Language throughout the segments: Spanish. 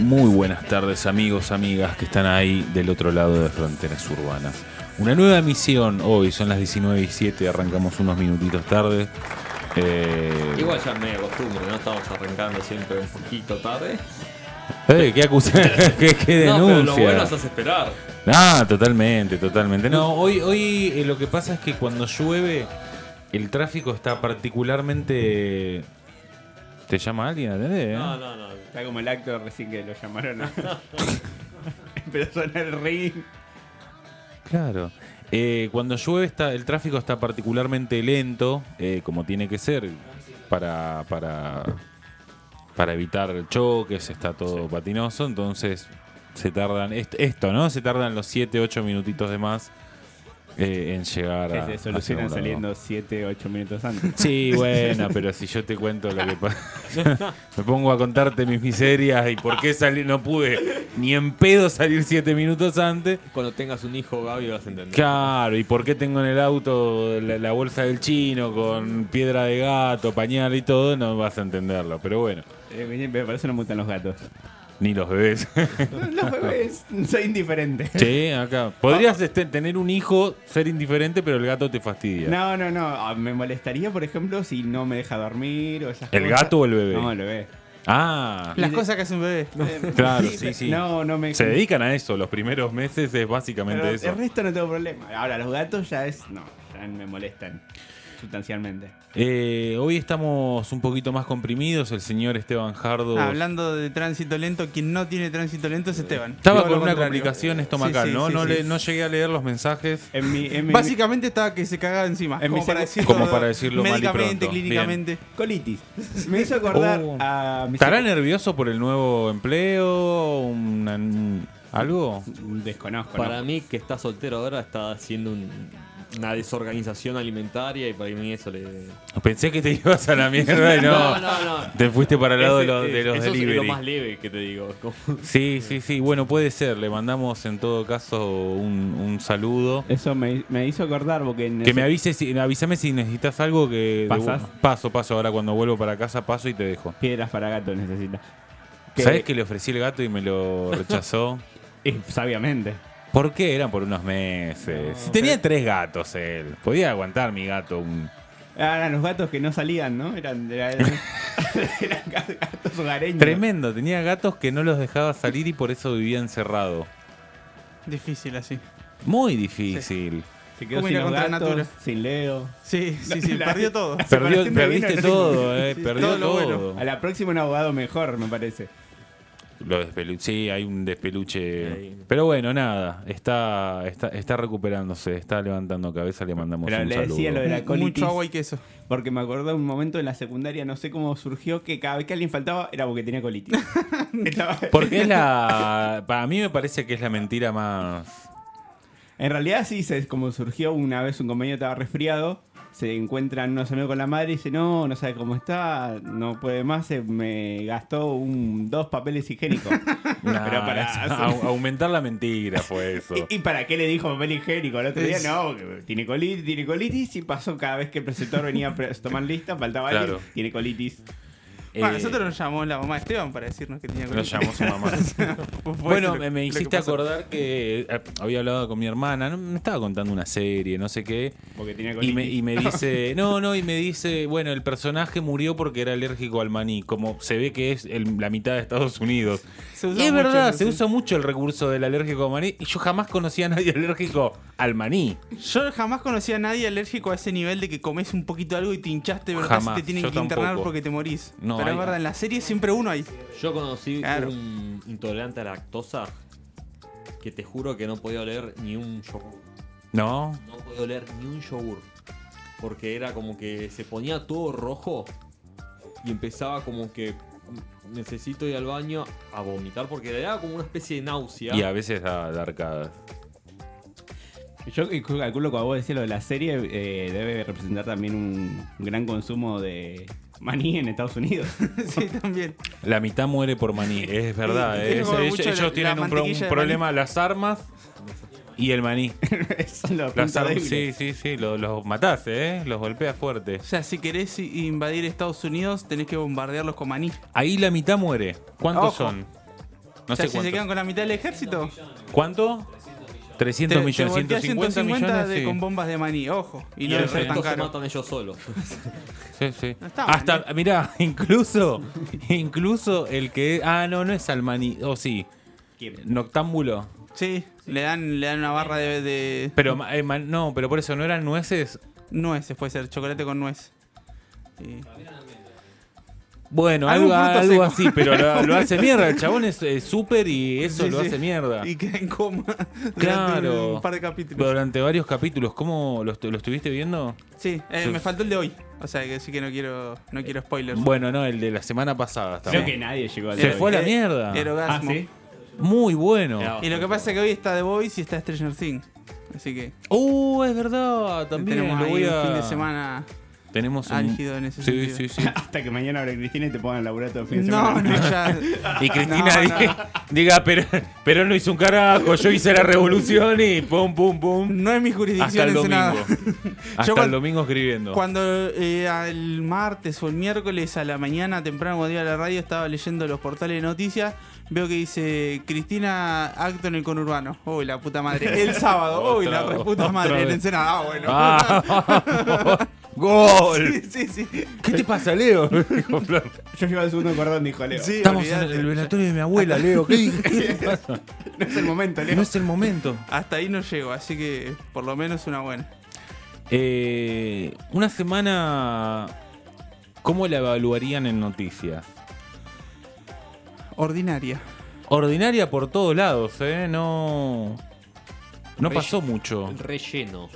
Muy buenas tardes amigos, amigas que están ahí del otro lado de Fronteras Urbanas. Una nueva emisión hoy, son las 19 y 7, arrancamos unos minutitos tarde. Eh, Igual ya me acostumbro, ¿no? Estamos arrancando siempre un poquito tarde. eh, ¿Qué? ¿Qué, qué No, pero lo denuncia? bueno es esperar. Ah, totalmente, totalmente. No, hoy, hoy eh, lo que pasa es que cuando llueve, el tráfico está particularmente. ¿Te llama alguien? ¿Atendés, eh? No, no, no. Está como el acto recién que lo llamaron a... Empezó a sonar el ring. Claro. Eh, cuando llueve está, el tráfico está particularmente lento, eh, como tiene que ser, para, para, para evitar choques, está todo patinoso, entonces se tardan, est- esto, ¿no? Se tardan los 7, 8 minutitos de más eh, en llegar a... Que se solucionan saliendo 7, 8 minutos antes. Sí, bueno, pero si yo te cuento lo que pasa, me pongo a contarte mis miserias y por qué salí, no pude ni en pedo salir 7 minutos antes. Cuando tengas un hijo, Gaby, vas a entender. Claro, ¿y por qué tengo en el auto la, la bolsa del chino con piedra de gato, pañal y todo? No vas a entenderlo, pero bueno, Eh, me- me parece que no me gustan los gatos. Ni los bebés. Los bebés, soy indiferente. sí, acá. Podrías este, tener un hijo, ser indiferente, pero el gato te fastidia. No, no, no. Ah, Me molestaría, por ejemplo, si no me deja dormir o esas ¿El cosas. gato o el bebé? No, el bebé. Ah, Las cosas que hace un bebé. claro, sí, sí. No, no me. Se dedican a eso, los primeros meses es básicamente Pero eso. el resto no tengo problema. Ahora, los gatos ya es. No, ya me molestan sustancialmente. Eh, hoy estamos un poquito más comprimidos, el señor Esteban Jardo... Hablando de tránsito lento, quien no tiene tránsito lento es Esteban. Estaba con una complicación estomacal, Sí, sí, ¿no? sí, no, sí. le- no llegué a leer los mensajes. En mi. En mi Básicamente estaba que se cagaba encima. En como para decirlo, Como para decirlo mal y médicamente, pronto. clínicamente. colitis. Me hizo acordar Oh. a. mi ¿Estará nervioso por el nuevo empleo? Una- un- ¿Algo? Desconozco. Para ¿no? mí, que está soltero ahora, está haciendo un- una desorganización alimentaria y para mí eso le. Pensé que te ibas a la mierda y no. no, no. no. Te fuiste para el lado de los, de los eso es lo más leve que te digo. Sí, sí, sí. Bueno, puede ser. Le mandamos en todo caso un, un saludo. Eso me, me hizo acordar porque. en Que ese- me avises, si, avísame si necesitas algo que... ¿Pasas? Paso, paso. Ahora cuando vuelvo para casa paso y te dejo. Piedras para gato necesita. Que- ¿Sabes que le ofrecí el gato y me lo rechazó? Eh, sabiamente. ¿Por qué? Eran por unos meses. No, Tenía tres gatos él. Podía aguantar mi gato un... Ah, Eran los gatos que no salían, ¿no? Eran, eran, eran gatos hogareños. Tremendo, tenía gatos que no los dejaba salir y por eso vivía encerrado. Difícil así. Muy difícil. Se quedó ¿Cómo sin los contra gatos, natura? sin Leo. Sí, sí, sí, La- perdió todo. Perdió, perdiste todo, eh, Sí, perdió todo lo todo. bueno. A la próxima un abogado mejor, me parece. Lo sí, hay un despeluche. Ahí. Pero bueno, nada, está, está, está recuperándose, está levantando cabeza, le mandamos Pero un le saludo. decía lo de la colitis. Mucho agua y queso. Porque me acordé de un momento en la secundaria, no sé cómo surgió, que cada vez que alguien faltaba era porque tenía colitis. Porque es la. Para mí me parece que es la mentira más. En realidad sí, se, como surgió una vez un compañero estaba resfriado, se encuentran unos amigos con la madre y dice, no, no sabe cómo está, no puede más, se me gastó un, dos papeles higiénicos. Nah, Pero para es- aumentar la mentira fue eso. ¿Y, y para qué le dijo papel higiénico? El otro día no, tiene colitis, tiene colitis y pasó cada vez que el preceptor venía a tomar lista, faltaba Claro. alguien, tiene colitis. Bueno, Eh, nosotros nos llamó la mamá de Esteban para decirnos que tenía Lo colitis. llamó su mamá. Bueno, lo- me, que hiciste pasó. acordar que eh, había hablado con mi hermana, ¿no? me estaba contando una serie, no sé qué, Porque tenía y me, y me dice, no, no, y me dice, bueno, el personaje murió porque era alérgico al maní, como se ve que es el- la mitad de Estados Unidos. Y es verdad, se usa mucho el recurso del alérgico al maní, y yo jamás conocí a nadie alérgico al maní. Yo jamás conocí a nadie alérgico a ese nivel de que comes un poquito algo y te hinchaste, pero te tienen yo que internar porque te morís. No, pero hay- es verdad, en la serie siempre uno hay. Yo conocí Claro. un intolerante a lactosa que te juro que no podía oler ni un yogur. ¿No? No podía oler ni un yogur. Porque era como que se ponía todo rojo y empezaba como que necesito ir al baño a vomitar porque le daba como una especie de náusea. Y a veces da, da arcadas. Yo calculo que a vos decís lo de la serie eh, debe representar también un gran consumo de maní en Estados Unidos. sí, también. La mitad muere por maní, es verdad. Sí, es- tiene como ellos tienen la un, pro- problema, las armas y el maní. Las armas, sí, sí, sí, los, los mataste, ¿eh? Los golpeas fuerte. O sea, si querés invadir Estados Unidos, tenés que bombardearlos con maní. Ahí la mitad muere. ¿Cuántos Ojo. son? No o sea, sé si se cuánto. quedan con la mitad del ejército, ¿Cuánto? 300 te, te millones, volteas 150 millones. de, sí. con bombas de maní, ojo. Y, Y no ser tan se matan ellos solos. Sí, sí. No Hasta, mirá, incluso, incluso el que. Ah, no, no es Almani. O sí. Noctámbulo. Sí, le dan, le dan una barra de, de Pero, ma- eh, no, pero por eso no eran nueces. nueces, puede ser, chocolate con nuez. Y- Bueno, algo, así, pero lo, lo hace mierda. El chabón es eh, súper y eso Sí, lo sí. hace mierda. Y queda en coma durante Claro. un par de capítulos. Durante varios capítulos. ¿Cómo lo, estu- lo estuviste viendo? Sí, eh, me faltó el de hoy. O sea que sí que no quiero, no quiero spoilers. Bueno, no, el de la semana pasada. Creo que nadie llegó al Se de fue a la mierda. Ah, Erogasmo. ¿sí? Muy bueno. Y lo que pasa es que hoy está The Voice y está Stranger Things. Así que Uh, es verdad. También tenemos lo ahí voy a. un fin de semana Tenemos un. álgido en ese Sí, sentido. sí, sí. Hasta que mañana abre Cristina y te pongan laburar todo el fin de No, semana. no, ya. Y Cristina No, diga, diga, pero, pero no hizo un carajo, yo hice la revolución y pum, pum, pum. No es mi Hasta jurisdicción el Ensenada. domingo. Hasta Yo el cuando- domingo escribiendo. Cuando eh, el martes o el miércoles a la mañana, temprano, cuando iba a la radio, estaba leyendo los portales de noticias, veo que dice Cristina acto en el conurbano. Uy, la puta madre. El sábado. Uy, la otra madre. En Ensenada. Ah, bueno. Ah, ¡Gol! Sí, sí, sí. ¿Qué te pasa, Leo? Dijo Flor. Yo llego al segundo cordón, dijo Leo. Sí, Estamos en el velatorio de mi abuela, Leo. ¿Qué, te pasa? No es el momento, Leo. No es el momento. Hasta ahí no llego, así que por lo menos una buena. Eh, una semana. ¿Cómo la evaluarían en noticias? Ordinaria. Ordinaria por todos lados, ¿eh? No. No pasó mucho. El relleno.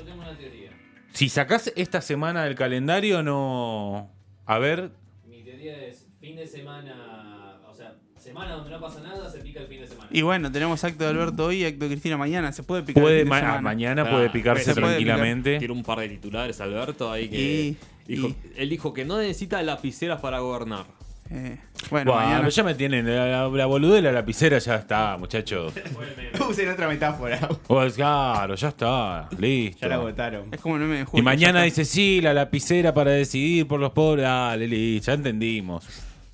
Si sacás esta semana del calendario, no. A ver. Mi teoría es fin de semana, o sea, semana donde no pasa nada, se pica el fin de semana. Y bueno, tenemos acto de Alberto hoy y acto de Cristina mañana. Se puede picar el Puede, fin de ma- semana. mañana Ah, puede picarse se puede tranquilamente. Tiene un par de titulares, Alberto, ahí que. Y- dijo, y- Él dijo que no necesita lapiceras para gobernar. Eh, bueno, Buah, mañana. ya me tienen. La, la, la boludez de la lapicera ya está, muchachos. Usen otra metáfora. Pues claro, ya está. Listo. Ya la votaron. Es como el meme de Julio, Y mañana dice, sí, la lapicera para decidir por los pobres. Dale, listo, ya entendimos.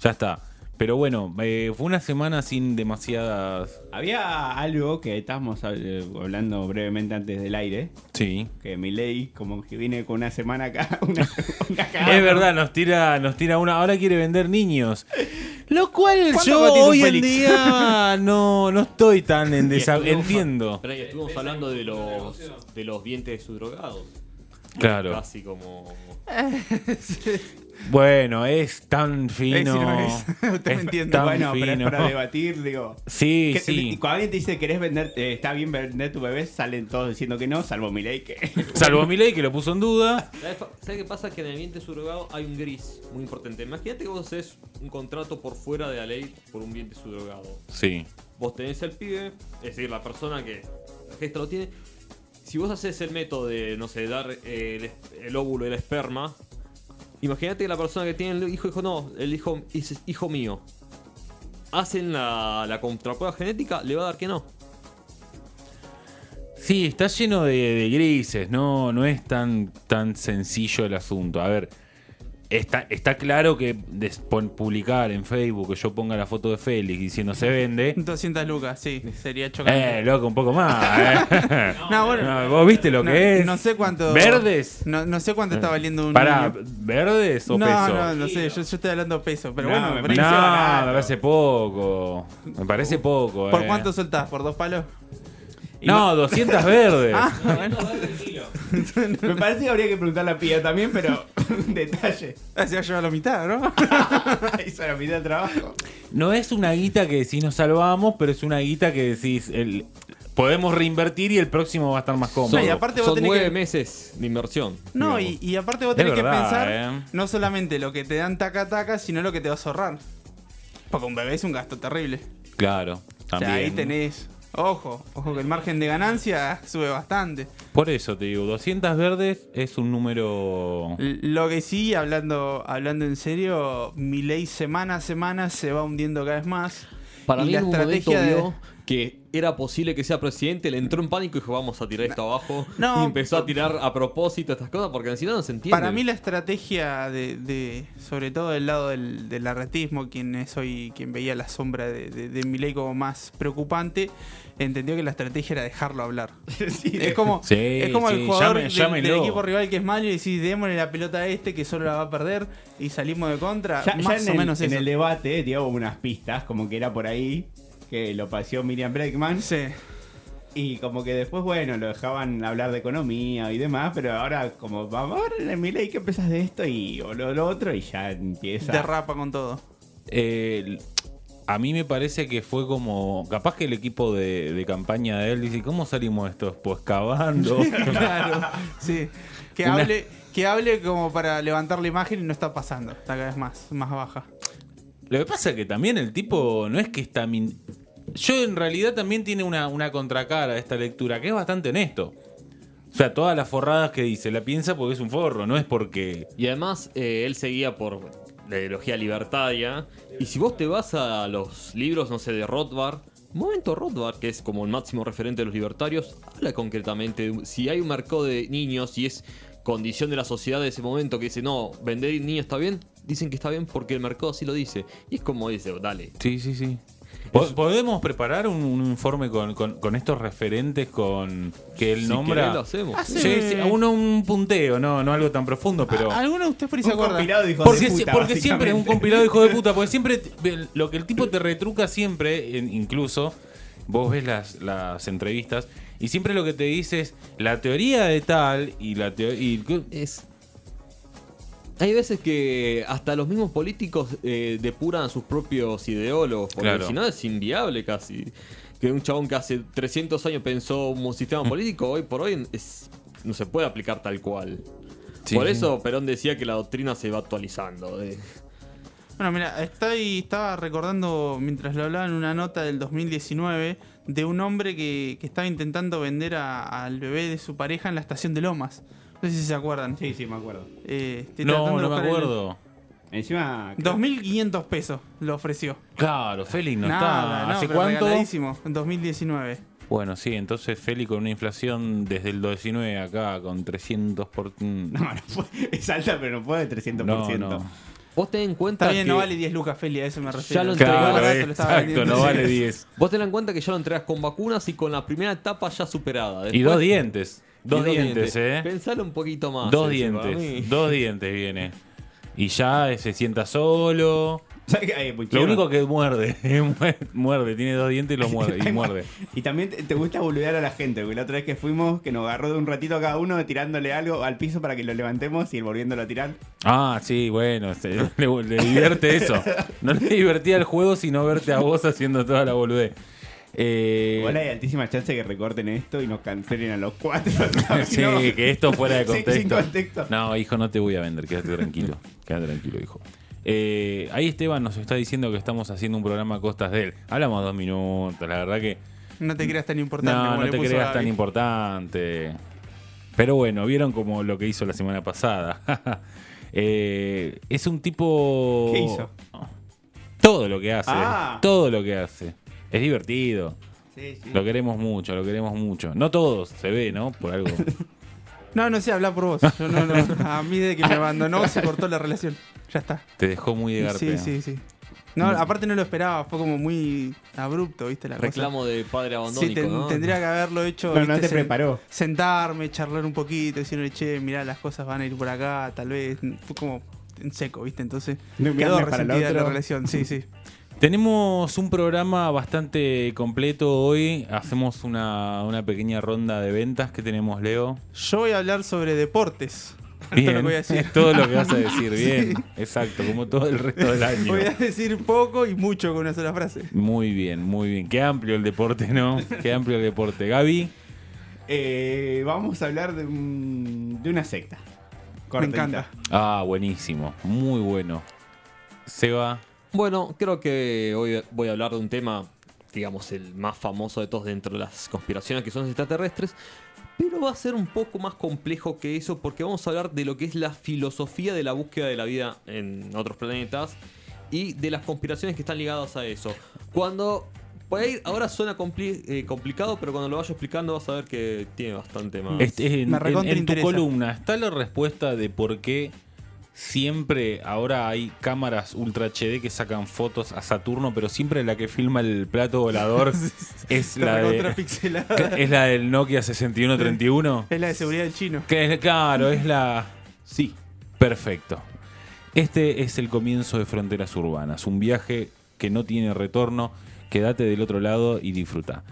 Ya está. Pero bueno, eh, fue una semana sin demasiadas... Había algo que estábamos eh, hablando brevemente antes del aire. Sí. Que mi ley, como que viene con una semana acá. Una, una. Es verdad, nos tira, nos tira una. Ahora quiere vender niños. Lo cual ¿Cuándo yo hoy en día no, no estoy tan en Y desa- estuvimos- Entiendo. Pero ahí estuvimos hablando de los de los vientres subdrogados. Claro. Casi como. Bueno, es tan fino. es. Usted me entiende. tan Bueno, pero es fino. para debatir, digo. Sí, Que- sí. Cuando alguien te dice querés vender, eh, está bien vender tu bebé, salen todos diciendo que no, salvo mi ley que. Salvo mi ley que lo puso en duda. ¿Sabes qué pasa? Que en el vientre subrogado hay un gris muy importante. Imagínate que vos haces un contrato por fuera de la ley por un vientre subrogado. Sí. Vos tenés el pibe, es decir, la persona que la gesta lo tiene. Si vos haces el método de, no sé, dar eh, el, óvulo y el esperma, imagínate que la persona que tiene el hijo no, el hijo es hijo mío. Hacen la, la genética, le va a dar que no. Sí, está lleno de, de grises, no, no es tan, tan sencillo el asunto. A ver, está, está claro que des- pon- publicar en Facebook que yo ponga la foto de Félix diciendo se vende. 200 lucas, sí, sería chocante. Eh, loco, un poco más. eh. No, bueno. No, ¿Vos viste lo no, que es? no sé cuánto. ¿Verdes? No, no sé cuánto está valiendo un. Pará, niño. ¿verdes o no, peso? no, no sé, yo, yo estoy hablando peso, pero No, bueno, me parece No, barato. me parece poco. Me parece poco. ¿por eh. cuánto soltás? ¿Por dos palos? No, 200 verdes. Ah, bueno. Me parece que habría que preguntarle a Pía también, pero detalle. Ah, Se va a llevar la mitad, ¿no? Hizo la mitad de trabajo. No es una guita que decís nos salvamos, pero es una guita que decís el, podemos reinvertir y el próximo va a estar más cómodo. No, y aparte vos Son nueve que- meses de inversión. No, y, aparte vos tenés verdad, que pensar eh. no solamente lo que te dan taca taca, sino lo que te vas a ahorrar. Porque un bebé es un gasto terrible. Claro, O también. sea, ahí tenés. Ojo, ojo que el margen de ganancia sube bastante. Por eso te digo, 200 verdes es un número... Lo que sí, hablando, hablando en serio, mi ley semana a semana se va hundiendo cada vez más. Para y mí la en un momento estrategia de- vio que era posible que sea presidente, le entró en pánico y dijo, vamos a tirar esto abajo. No, y empezó a tirar a propósito estas cosas porque si no, no se entiende. Para mí la estrategia de, de- sobre todo del lado del, del arretismo, quien es hoy quien veía la sombra de, de, de Milei como más preocupante, entendió que la estrategia era dejarlo hablar. es como, Sí, es como sí, el jugador llame- del, equipo rival que es malo y decís, démosle la pelota a este que solo la va a perder y salimos de contra. Ya, ya más en, o el, menos en eso. el debate dio unas pistas, como que era por ahí, que lo paseó Miriam Breckman. Sí. Y como que después, bueno, lo dejaban hablar de economía y demás, pero ahora como, vamos a ver, Milei, ¿qué pensás de esto? Y o lo, lo otro, y ya empieza. Derrapa con todo. Eh, a mí me parece que fue como. Capaz que el equipo de, de campaña de él dice: ¿Cómo salimos de estos? Pues cavando. claro, sí. Que Una- hable, que hable como para levantar la imagen y no está pasando. Está cada vez más, más baja. Lo que pasa es que también el tipo no es que está. min- Yo en realidad también tiene una, una contracara de esta lectura que es bastante honesto. O sea, todas las forradas que dice la piensa porque es un forro, no es porque. Y además, eh, él seguía por la ideología libertaria. Y si vos te vas a los libros, no sé, de Rothbard, Momento Rothbard, que es como el máximo referente de los libertarios, habla concretamente de si hay un mercado de niños y es condición de la sociedad de ese momento que dice, no, vender niños está bien, dicen que está bien porque el mercado así lo dice. Y es como dice, dale. Sí, sí, sí. Po- ¿Podemos preparar un, un informe con, con- con estos referentes con que él Si nombra? querés, lo hacemos. Ah, sí. Sí, sí, uno un punteo, no, no algo tan profundo, pero. ¿Alguno de ustedes por ahí se Un acuerda? compilado de hijos Porque, de puta, porque siempre es un compilado de hijo de puta, porque siempre lo que el tipo te retruca siempre, incluso vos ves las, las entrevistas y siempre lo que te dice es la teoría de tal y la teoría Es. Hay veces que hasta los mismos políticos eh, depuran a sus propios ideólogos, porque Claro. si no es inviable casi. Que un chabón que hace 300 años pensó un sistema político, hoy por hoy es, no se puede aplicar tal cual. Sí, por eso Perón decía que la doctrina se va actualizando. eh. Bueno, mira, estoy, estaba recordando mientras lo hablaba en una nota del 2019 de un hombre que, que estaba intentando vender a- al bebé de su pareja en la estación de Lomas. No sé si se acuerdan. Sí, sí, me acuerdo. Eh, estoy No, tratando de no me buscar el- acuerdo. Encima. 2.500 pesos lo ofreció. Claro, Félix no Nada, está. no, ¿Hace pero cuánto? regaladísimo, en 2019. Bueno, sí, entonces Félix con una inflación desde el 19 acá con 300 por... mm, No, no puede- es alta, pero no puede 300%. No, no. Vos ten en cuenta Está bien, que. no vale 10 lucas, Feli, a eso me refiero. Ya lo entregó. Claro, barato, lo estaba exacto, vendiendo. no vale 10. Vos ten en cuenta que ya lo entregas con vacunas y con la primera etapa ya superada. Y Después- dos dientes. Dos dientes, ¿eh? Pensalo un poquito más. Dos dientes. Dos dientes viene. Y ya se sienta solo. Lo único que muerde, muerde, tiene dos dientes y lo muerde, y muerde. Y también te, gusta boludear a la gente, porque la otra vez que fuimos, que nos agarró de un ratito a cada uno tirándole algo al piso para que lo levantemos y volviéndolo a tirar. Ah, sí, bueno, se- le, le divierte eso. No le divertía el juego, sino verte a vos haciendo toda la boludez. Eh, Igual hay altísima chance que recorten esto y nos cancelen a los cuatro. sí, No. que esto fuera de Sí, sin contexto. No, hijo, no te voy a vender, quédate tranquilo. Quédate tranquilo, hijo. Eh, ahí Esteban nos está diciendo que estamos haciendo un programa a costas de él. Hablamos dos minutos, la verdad que No te creas tan importante. No, no te creas tan importante. Pero bueno, vieron como lo que hizo la semana pasada. Eh, es un tipo. ¿Qué hizo? Todo lo que hace. Ah. Todo lo que hace. Es divertido. Sí, sí. Lo queremos mucho, lo queremos mucho. No todos, se ve, ¿no? Por algo. No, no sé, habla por vos. Yo no, no. A mí desde que me abandonó se cortó la relación. Ya está. Te dejó muy de Sí, garpea. sí, sí. No, aparte no lo esperaba, fue como muy abrupto, ¿viste? La cosa. Reclamo de padre Sí, abandónico, ten- ¿no? tendría que haberlo hecho. No, no te preparó. Sentarme, charlar un poquito, decirle, che, mirá, las cosas van a ir por acá, tal vez. Fue como en seco, ¿viste? Entonces quedó resentida la relación, sí, sí. Tenemos un programa bastante completo hoy. Hacemos una, una pequeña ronda de ventas que tenemos, Leo. Yo voy a hablar sobre deportes. Esto es lo que voy a decir. Todo lo que vas a decir, Sí. bien. Exacto, como todo el resto del año. Voy a decir poco y mucho con una sola frase. Muy bien, muy bien. Qué amplio el deporte, ¿no? Qué amplio el deporte. Gaby, Eh, vamos a hablar de, un- de una secta. Cortita. Me encanta. ah, buenísimo, muy bueno. Seba, Bueno, creo que hoy voy a hablar de un tema, digamos, el más famoso de todos dentro de las conspiraciones que son los extraterrestres. Pero va a ser un poco más complejo que eso porque vamos a hablar de lo que es la filosofía de la búsqueda de la vida en otros planetas y de las conspiraciones que están ligadas a eso. Cuando Por ahí ahora suena compli- eh, complicado, pero cuando lo vaya explicando vas a ver que tiene bastante más. Este, en, Me en- en tu interesa. columna está la respuesta de por qué siempre ahora hay cámaras Ultra HD que sacan fotos a Saturno, pero siempre la que filma el plato volador es, la de, es la del Nokia 6131. Es la de seguridad del chino. Que es- claro, es la... Sí, perfecto. Este es el comienzo de Fronteras Urbanas, un viaje que no tiene retorno. Quédate del otro lado y disfruta.